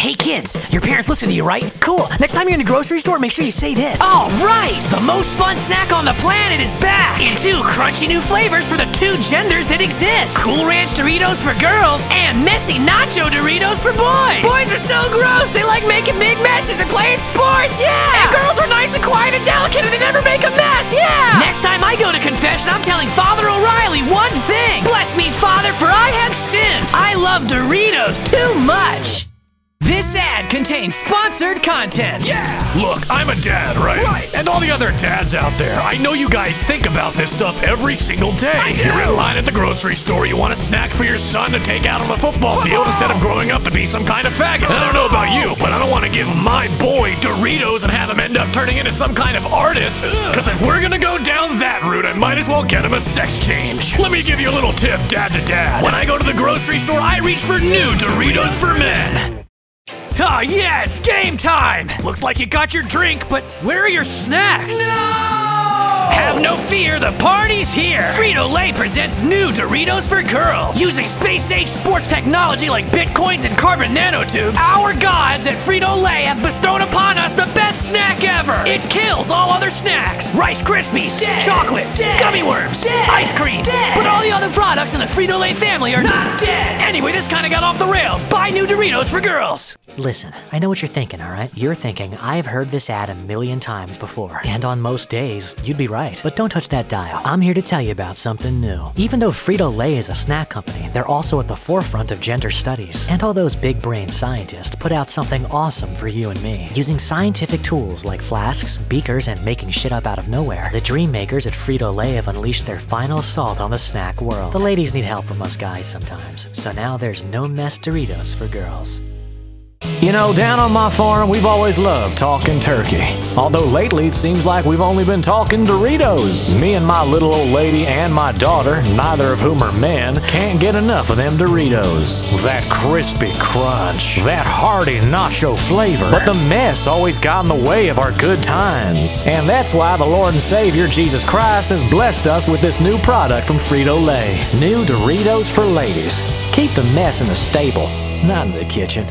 Hey kids, your parents listen to you, right? Cool. Next time you're in the grocery store, make sure you say this. All right, the most fun snack on the planet is back in two crunchy new flavors for the two genders that exist. Cool Ranch Doritos for girls and messy Nacho Doritos for boys. Boys are so gross, they like making big messes and playing sports, yeah. And girls are nice and quiet and delicate and they never make a mess, yeah. Next time I go to confession, I'm telling Father O'Reilly one thing. Bless me, Father, for I have sinned. I love Doritos too much. This ad contains sponsored content. Yeah! Look, I'm a dad, right? Right. And all the other dads out there, I know you guys think about this stuff every single day. I do. You're in line at the grocery store, you want a snack for your son to take out on the football, field instead of growing up to be some kind of faggot. I don't know about you, but I don't want to give my boy Doritos and have him end up turning into some kind of artist. Because if we're gonna go down that route, I might as well get him a sex change. Let me give you a little tip, dad to dad. When I go to the grocery store, I reach for new Doritos for men. Oh yeah, it's game time! Looks like you got your drink, but where are your snacks? No! Have no fear, the party's here! Frito Lay presents new Doritos for girls! Using space age sports technology like bitcoins and carbon nanotubes, our gods at Frito Lay have bestowed upon us the best snack ever! It kills all other snacks! Rice Krispies, chocolate, gummy worms, ice cream, but all the other products in the Frito Lay family are not dead! Anyway, this kinda got off the rails. Buy new Doritos for girls! Listen, I know what you're thinking, alright? You're thinking, I've heard this ad a million times before. And on most days, you'd be right. But don't touch that dial. I'm here to tell you about something new. Even though Frito Lay is a snack company, they're also at the forefront of gender studies. And all those big brain scientists put out something awesome for you and me. Using scientific tools like flasks, beakers, and making shit up out of nowhere, the dream makers at Frito Lay have unleashed their final assault on the snack world. The ladies need help from us guys sometimes, so now there's no mess Doritos for girls. You know, down on my farm, we've always loved talking turkey. Although lately it seems like we've only been talking Doritos. Me and my little old lady and my daughter, neither of whom are men, can't get enough of them Doritos. That crispy crunch, that hearty nacho flavor. But the mess always got in the way of our good times. And that's why the Lord and Savior Jesus Christ has blessed us with this new product from Frito Lay. New Doritos for ladies. Keep the mess in the stable, not in the kitchen.